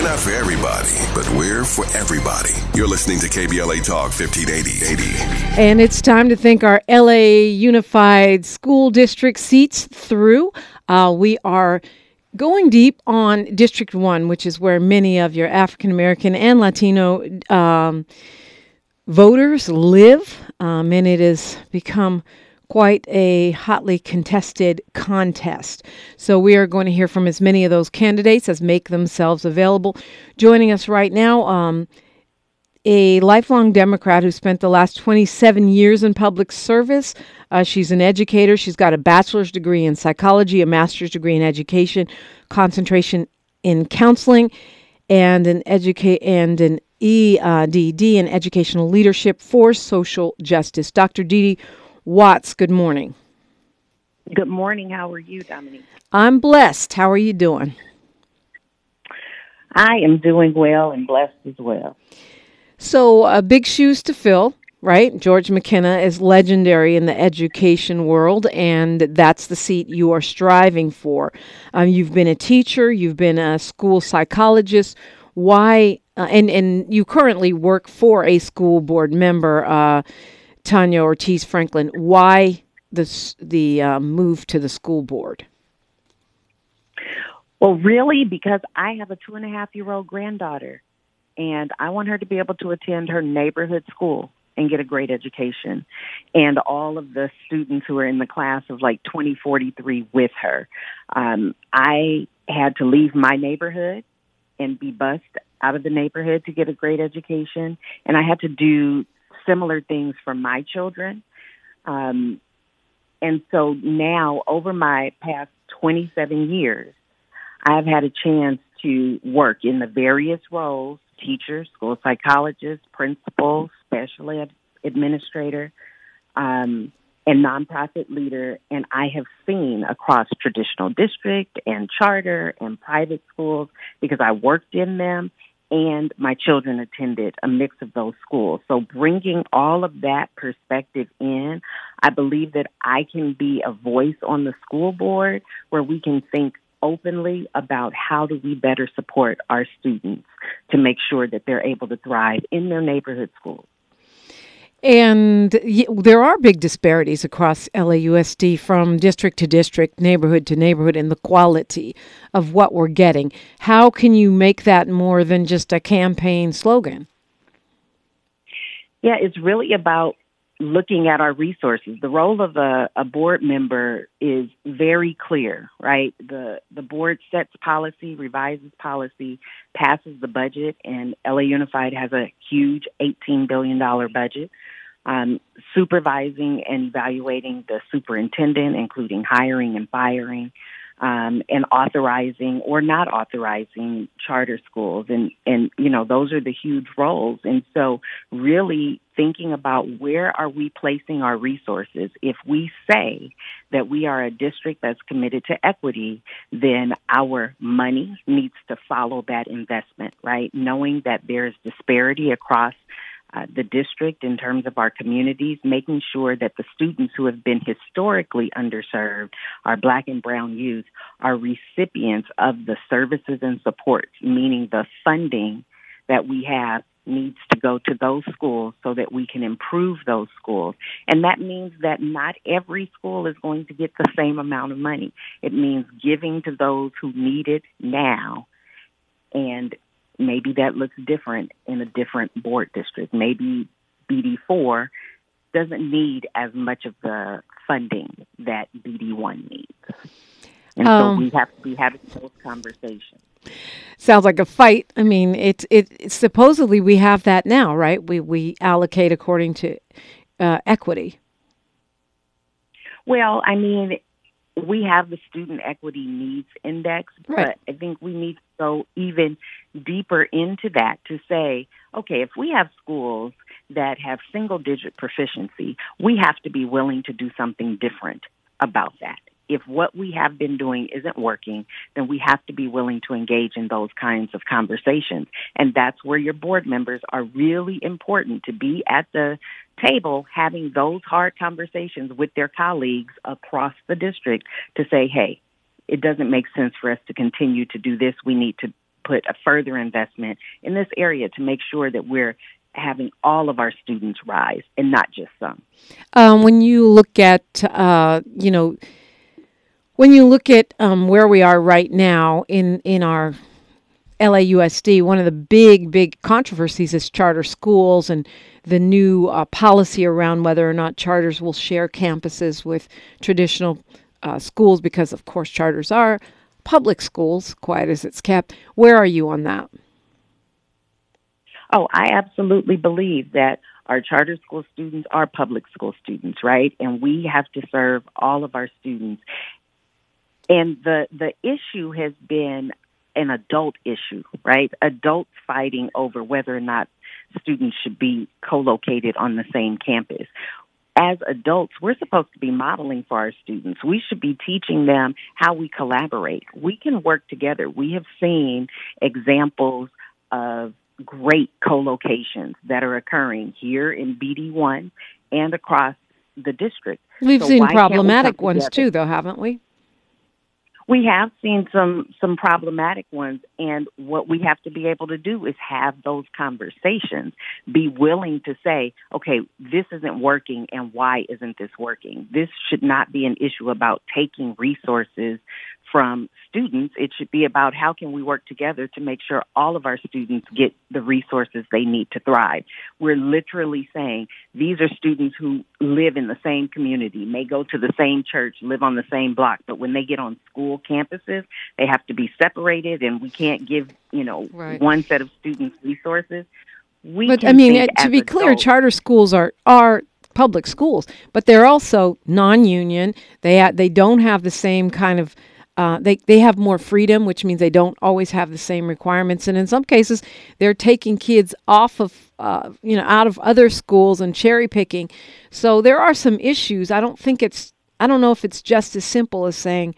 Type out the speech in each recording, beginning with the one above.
We're not for everybody, but we're for everybody. You're listening to KBLA Talk 1580. 80. And it's time to think our LA Unified School District seats through. Uh, we are going deep on District 1, which is where many of your African American and Latino um, voters live. Um, and it has become quite a hotly contested contest. So we are going to hear from as many of those candidates as make themselves available. Joining us right now, um, a lifelong Democrat who spent the last 27 years in public service. Uh, she's an educator. She's got a bachelor's degree in psychology, a master's degree in education, concentration in counseling, and an educate and an EDD in educational leadership for social justice. Dr. Dee Watts, good morning. Good morning. How are you, Dominique? I'm blessed. How are you doing? I am doing well and blessed as well. So, uh, big shoes to fill, right? George McKenna is legendary in the education world, and that's the seat you are striving for. Um, you've been a teacher, you've been a school psychologist. Why? Uh, and and you currently work for a school board member. Uh, Tanya Ortiz Franklin, why the the uh, move to the school board? Well, really, because I have a two and a half year old granddaughter, and I want her to be able to attend her neighborhood school and get a great education. And all of the students who are in the class of like 2043 with her. Um, I had to leave my neighborhood and be bused out of the neighborhood to get a great education. And I had to do similar things for my children. Um, and so now, over my past 27 years, I've had a chance to work in the various roles teacher, school psychologist, principal, special ed administrator, um, and nonprofit leader. And I have seen across traditional district and charter and private schools because I worked in them and my children attended a mix of those schools. So bringing all of that perspective in, I believe that I can be a voice on the school board where we can think openly about how do we better support our students to make sure that they're able to thrive in their neighborhood schools. And there are big disparities across LAUSD from district to district, neighborhood to neighborhood in the quality of what we're getting. How can you make that more than just a campaign slogan? Yeah, it's really about looking at our resources. The role of a, a board member is very clear, right? The the board sets policy, revises policy, passes the budget, and LA Unified has a huge $18 billion budget. Um, supervising and evaluating the superintendent, including hiring and firing, um, and authorizing or not authorizing charter schools, and and you know those are the huge roles. And so, really thinking about where are we placing our resources. If we say that we are a district that's committed to equity, then our money needs to follow that investment, right? Knowing that there's disparity across uh, the district in terms of our communities, making sure that the students who have been historically underserved, our black and brown youth, are recipients of the services and supports, meaning the funding that we have needs to go to those schools so that we can improve those schools. And that means that not every school is going to get the same amount of money. It means giving to those who need it now and maybe that looks different in a different board district. Maybe BD4 doesn't need as much of the funding that BD1 needs. And um, so we have to be having those conversations. Sounds like a fight. I mean, it, it, it supposedly we have that now, right? We we allocate according to uh, equity. Well, I mean, we have the student equity needs index, right. but I think we need to go even deeper into that to say, okay, if we have schools that have single digit proficiency, we have to be willing to do something different about that if what we have been doing isn't working, then we have to be willing to engage in those kinds of conversations. And that's where your board members are really important to be at the table having those hard conversations with their colleagues across the district to say, hey, it doesn't make sense for us to continue to do this. We need to put a further investment in this area to make sure that we're having all of our students rise and not just some. Um, when you look at, uh, you know, when you look at um, where we are right now in in our LAUSD, one of the big, big controversies is charter schools and the new uh, policy around whether or not charters will share campuses with traditional uh, schools because, of course, charters are public schools, quiet as it's kept. Where are you on that? Oh, I absolutely believe that our charter school students are public school students, right? And we have to serve all of our students. And the the issue has been an adult issue, right? Adults fighting over whether or not students should be co-located on the same campus. As adults, we're supposed to be modeling for our students. We should be teaching them how we collaborate. We can work together. We have seen examples of great co-locations that are occurring here in BD1 and across the district. We've so seen problematic ones too, though, haven't we? We have seen some some problematic ones and what we have to be able to do is have those conversations. Be willing to say okay this isn't working and why isn't this working? This should not be an issue about taking resources from students. It should be about how can we work together to make sure all of our students get the resources they need to thrive. We're literally saying these are students who live in the same community, may go to the same church, live on the same block, but when they get on school campuses, they have to be separated and we can't give, you know, right. one set of students resources. We but I mean, uh, to be adults, clear, charter schools are are public schools, but they're also non-union. They ha- they don't have the same kind of uh, they they have more freedom, which means they don't always have the same requirements, and in some cases, they're taking kids off of uh, you know out of other schools and cherry picking. So there are some issues. I don't think it's I don't know if it's just as simple as saying,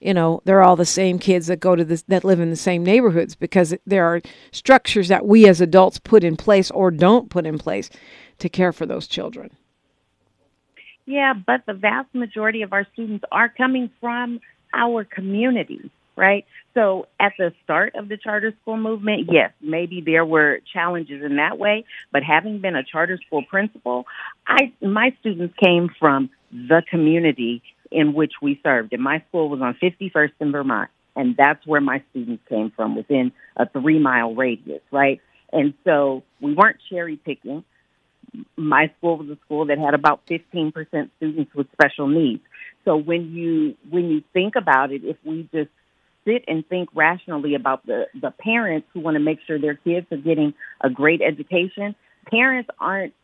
you know, they're all the same kids that go to this that live in the same neighborhoods because there are structures that we as adults put in place or don't put in place to care for those children. Yeah, but the vast majority of our students are coming from our community, right? So at the start of the charter school movement, yes, maybe there were challenges in that way, but having been a charter school principal, I my students came from the community in which we served. And my school was on 51st in Vermont, and that's where my students came from within a 3-mile radius, right? And so we weren't cherry picking. My school was a school that had about 15% students with special needs. So when you when you think about it, if we just sit and think rationally about the the parents who want to make sure their kids are getting a great education, parents aren't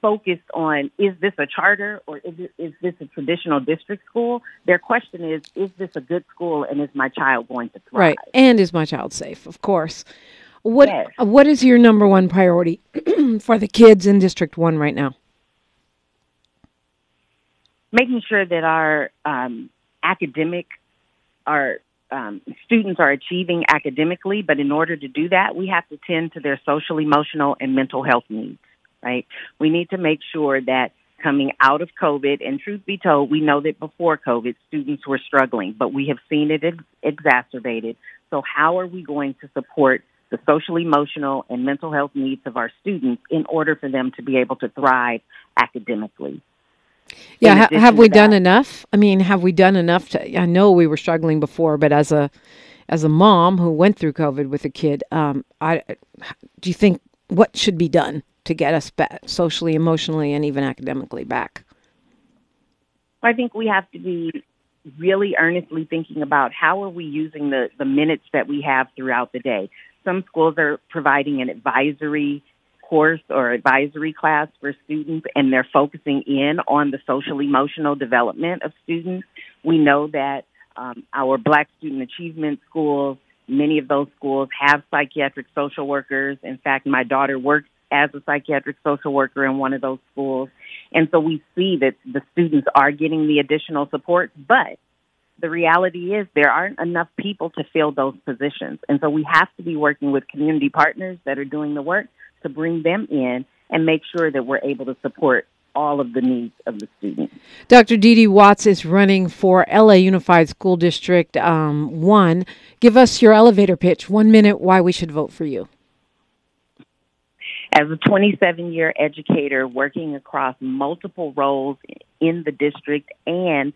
focused on is this a charter or is, it, is this a traditional district school? Their question is is this a good school and is my child going to thrive? Right, and is my child safe? Of course. What yes. what is your number one priority for the kids in District One right now? making sure that our um, academic, our um, students are achieving academically, but in order to do that, we have to tend to their social, emotional, and mental health needs, right? We need to make sure that coming out of COVID, and truth be told, we know that before COVID, students were struggling, but we have seen it ex- exacerbated. So how are we going to support the social, emotional, and mental health needs of our students in order for them to be able to thrive academically? Yeah, ha- have we done enough? I mean, have we done enough to? I know we were struggling before, but as a as a mom who went through COVID with a kid, um, I do you think what should be done to get us back socially, emotionally, and even academically back? I think we have to be really earnestly thinking about how are we using the the minutes that we have throughout the day. Some schools are providing an advisory course or advisory class for students and they're focusing in on the social emotional development of students. We know that um, our Black Student Achievement Schools, many of those schools have psychiatric social workers. In fact, my daughter works as a psychiatric social worker in one of those schools. And so we see that the students are getting the additional support, but the reality is there aren't enough people to fill those positions. And so we have to be working with community partners that are doing the work to bring them in and make sure that we're able to support all of the needs of the student. Dr. Didi Watts is running for LA Unified School District um, 1. Give us your elevator pitch, one minute, why we should vote for you. As a 27 year educator working across multiple roles in the district and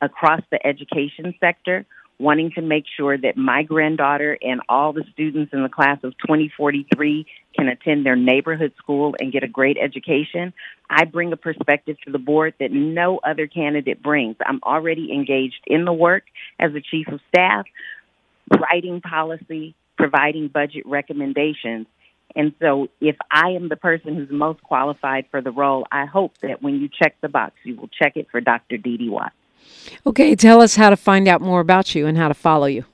across the education sector, wanting to make sure that my granddaughter and all the students in the class of 2043 can attend their neighborhood school and get a great education. I bring a perspective to the board that no other candidate brings. I'm already engaged in the work as a chief of staff, writing policy, providing budget recommendations. And so, if I am the person who's most qualified for the role, I hope that when you check the box, you will check it for Dr. Didi Watts. Okay, tell us how to find out more about you and how to follow you.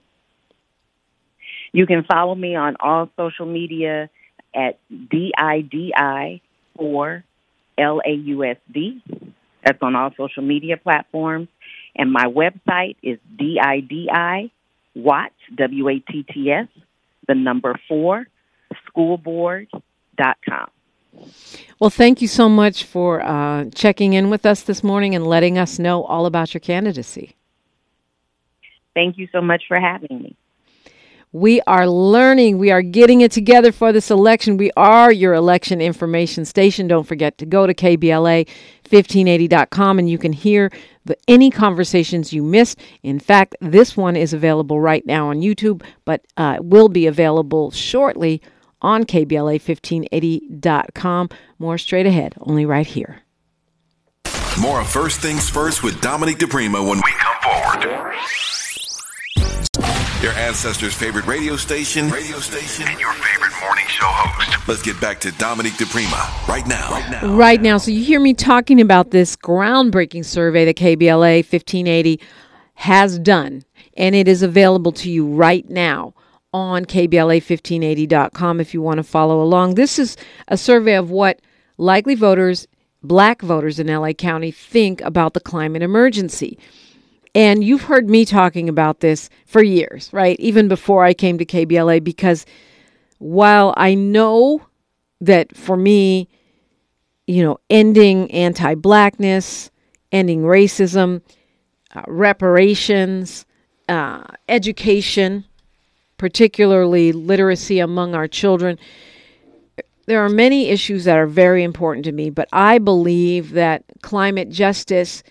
You can follow me on all social media at DIDI for LAUSD. That's on all social media platforms. And my website is DIDI Watts, W A T T S, the number four, schoolboard.com. Well, thank you so much for uh, checking in with us this morning and letting us know all about your candidacy. Thank you so much for having me. We are learning. We are getting it together for this election. We are your election information station. Don't forget to go to KBLA1580.com and you can hear the, any conversations you missed. In fact, this one is available right now on YouTube, but uh, will be available shortly on KBLA1580.com. More straight ahead, only right here. More of First Things First with Dominique DiPrima when we come forward. Your ancestors' favorite radio station, radio station, and your favorite morning show host. Let's get back to Dominique DiPrima right now. Right now. Right now. So you hear me talking about this groundbreaking survey that KBLA 1580 has done, and it is available to you right now on KBLA1580.com if you want to follow along. This is a survey of what likely voters, black voters in LA County, think about the climate emergency. And you've heard me talking about this for years, right? Even before I came to KBLA, because while I know that for me, you know, ending anti blackness, ending racism, uh, reparations, uh, education, particularly literacy among our children. There are many issues that are very important to me, but I believe that climate justice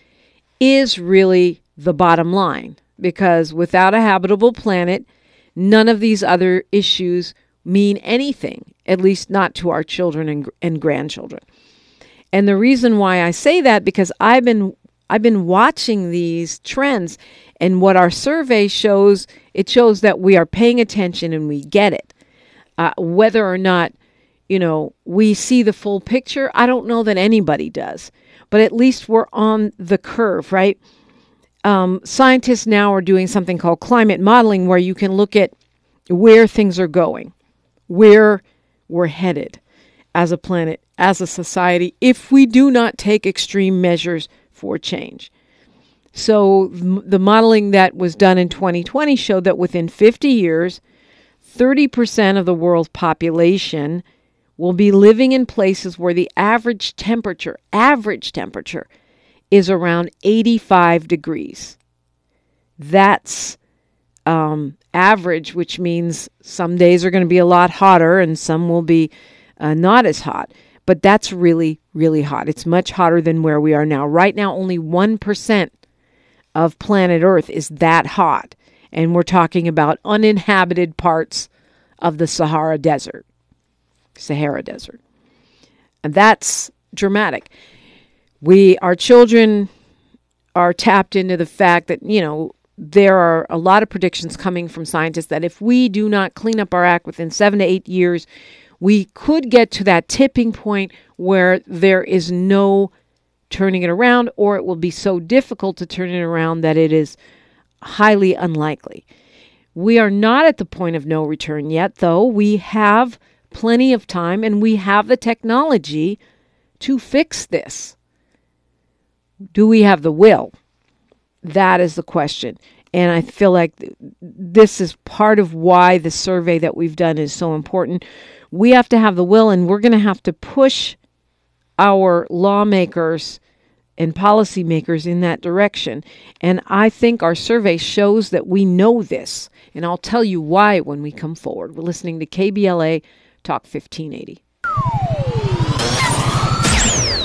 is really the bottom line because without a habitable planet, none of these other issues mean anything, at least not to our children and, and grandchildren. And the reason why I say that because I've been I've been watching these trends and what our survey shows, it shows that we are paying attention and we get it. Uh, whether or not, you know, we see the full picture, I don't know that anybody does. But at least we're on the curve, right? Um, scientists now are doing something called climate modeling where you can look at where things are going, where we're headed as a planet, as a society, if we do not take extreme measures for change. So the modeling that was done in 2020 showed that within 50 years, 30% of the world's population will be living in places where the average temperature, average temperature is around 85 degrees. That's um, average, which means some days are going to be a lot hotter and some will be uh, not as hot. But that's really, really hot. It's much hotter than where we are now. Right now, only 1% of planet Earth is that hot. And we're talking about uninhabited parts of the Sahara Desert. Sahara Desert. And that's dramatic. We, our children, are tapped into the fact that, you know, there are a lot of predictions coming from scientists that if we do not clean up our act within seven to eight years, we could get to that tipping point where there is no turning it around, or it will be so difficult to turn it around that it is highly unlikely. We are not at the point of no return yet, though. We have plenty of time and we have the technology to fix this. Do we have the will? That is the question. And I feel like this is part of why the survey that we've done is so important we have to have the will and we're going to have to push our lawmakers and policymakers in that direction. And I think our survey shows that we know this. And I'll tell you why when we come forward. We're listening to KBLA Talk 1580.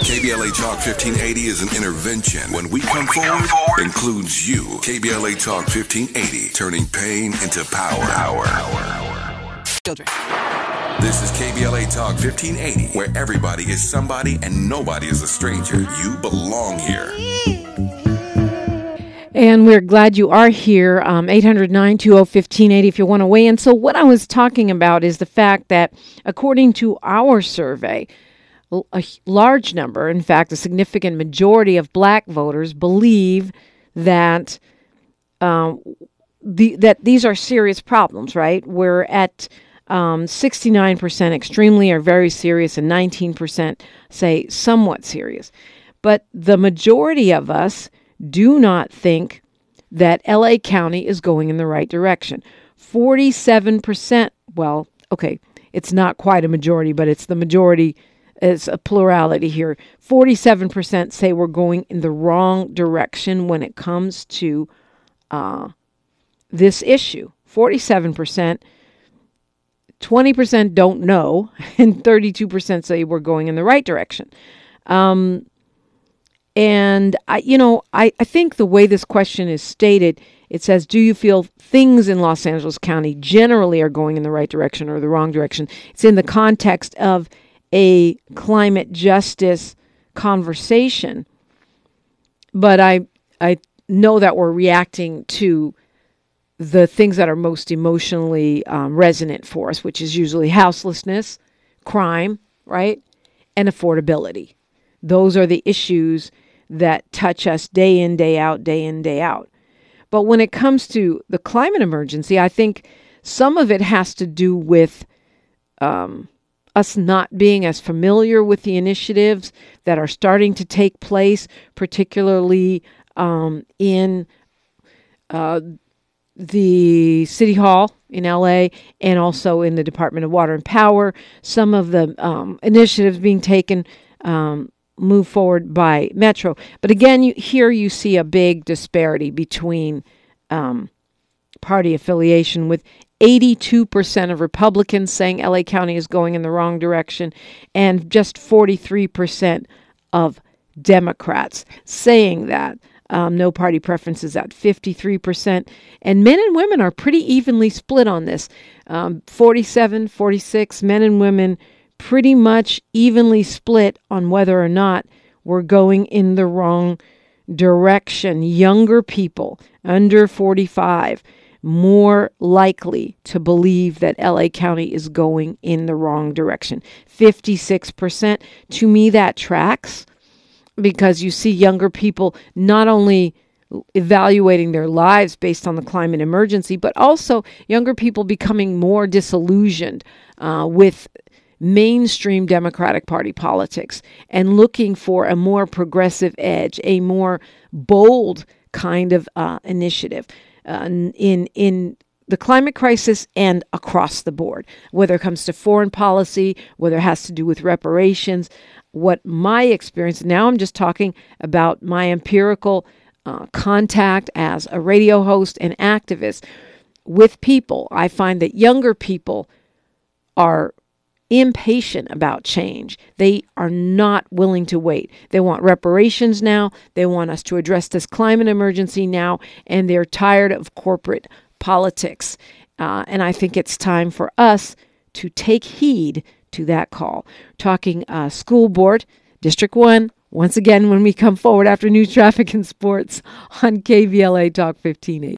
KBLA Talk 1580 is an intervention. When we, come, we forward, come forward, includes you. KBLA Talk 1580, turning pain into power. Power. Children. This is KBLA Talk 1580, where everybody is somebody and nobody is a stranger. You belong here. And we're glad you are here. Um, 800 920 1580 if you want to weigh in. So, what I was talking about is the fact that, according to our survey, a large number, in fact, a significant majority of black voters believe that um, the, that these are serious problems, right? We're at um, 69% extremely or very serious, and 19% say somewhat serious. But the majority of us do not think that LA County is going in the right direction. 47%, well, okay, it's not quite a majority, but it's the majority, it's a plurality here. 47% say we're going in the wrong direction when it comes to uh, this issue. 47%. 20% don't know, and 32% say we're going in the right direction. Um, and I, you know, I, I think the way this question is stated, it says, "Do you feel things in Los Angeles County generally are going in the right direction or the wrong direction?" It's in the context of a climate justice conversation, but I I know that we're reacting to the things that are most emotionally um, resonant for us, which is usually houselessness, crime, right, and affordability. Those are the issues that touch us day in, day out, day in, day out. But when it comes to the climate emergency, I think some of it has to do with um, us not being as familiar with the initiatives that are starting to take place, particularly um, in uh, the City Hall in LA and also in the Department of Water and Power. Some of the um, initiatives being taken um, move forward by Metro. But again, you, here you see a big disparity between um, party affiliation, with 82% of Republicans saying LA County is going in the wrong direction, and just 43% of Democrats saying that. Um, no party preferences at 53%. And men and women are pretty evenly split on this um, 47, 46, men and women pretty much evenly split on whether or not we're going in the wrong direction. Younger people under 45 more likely to believe that LA County is going in the wrong direction. 56%. To me, that tracks because you see younger people not only evaluating their lives based on the climate emergency, but also younger people becoming more disillusioned uh, with mainstream Democratic Party politics and looking for a more progressive edge, a more bold kind of uh, initiative uh, in in the climate crisis and across the board, whether it comes to foreign policy, whether it has to do with reparations. What my experience now, I'm just talking about my empirical uh, contact as a radio host and activist with people. I find that younger people are impatient about change. They are not willing to wait. They want reparations now. They want us to address this climate emergency now, and they're tired of corporate politics. Uh, and I think it's time for us to take heed to that call. Talking uh, school board, District 1, once again when we come forward after news, traffic, and sports on KBLA Talk 1580.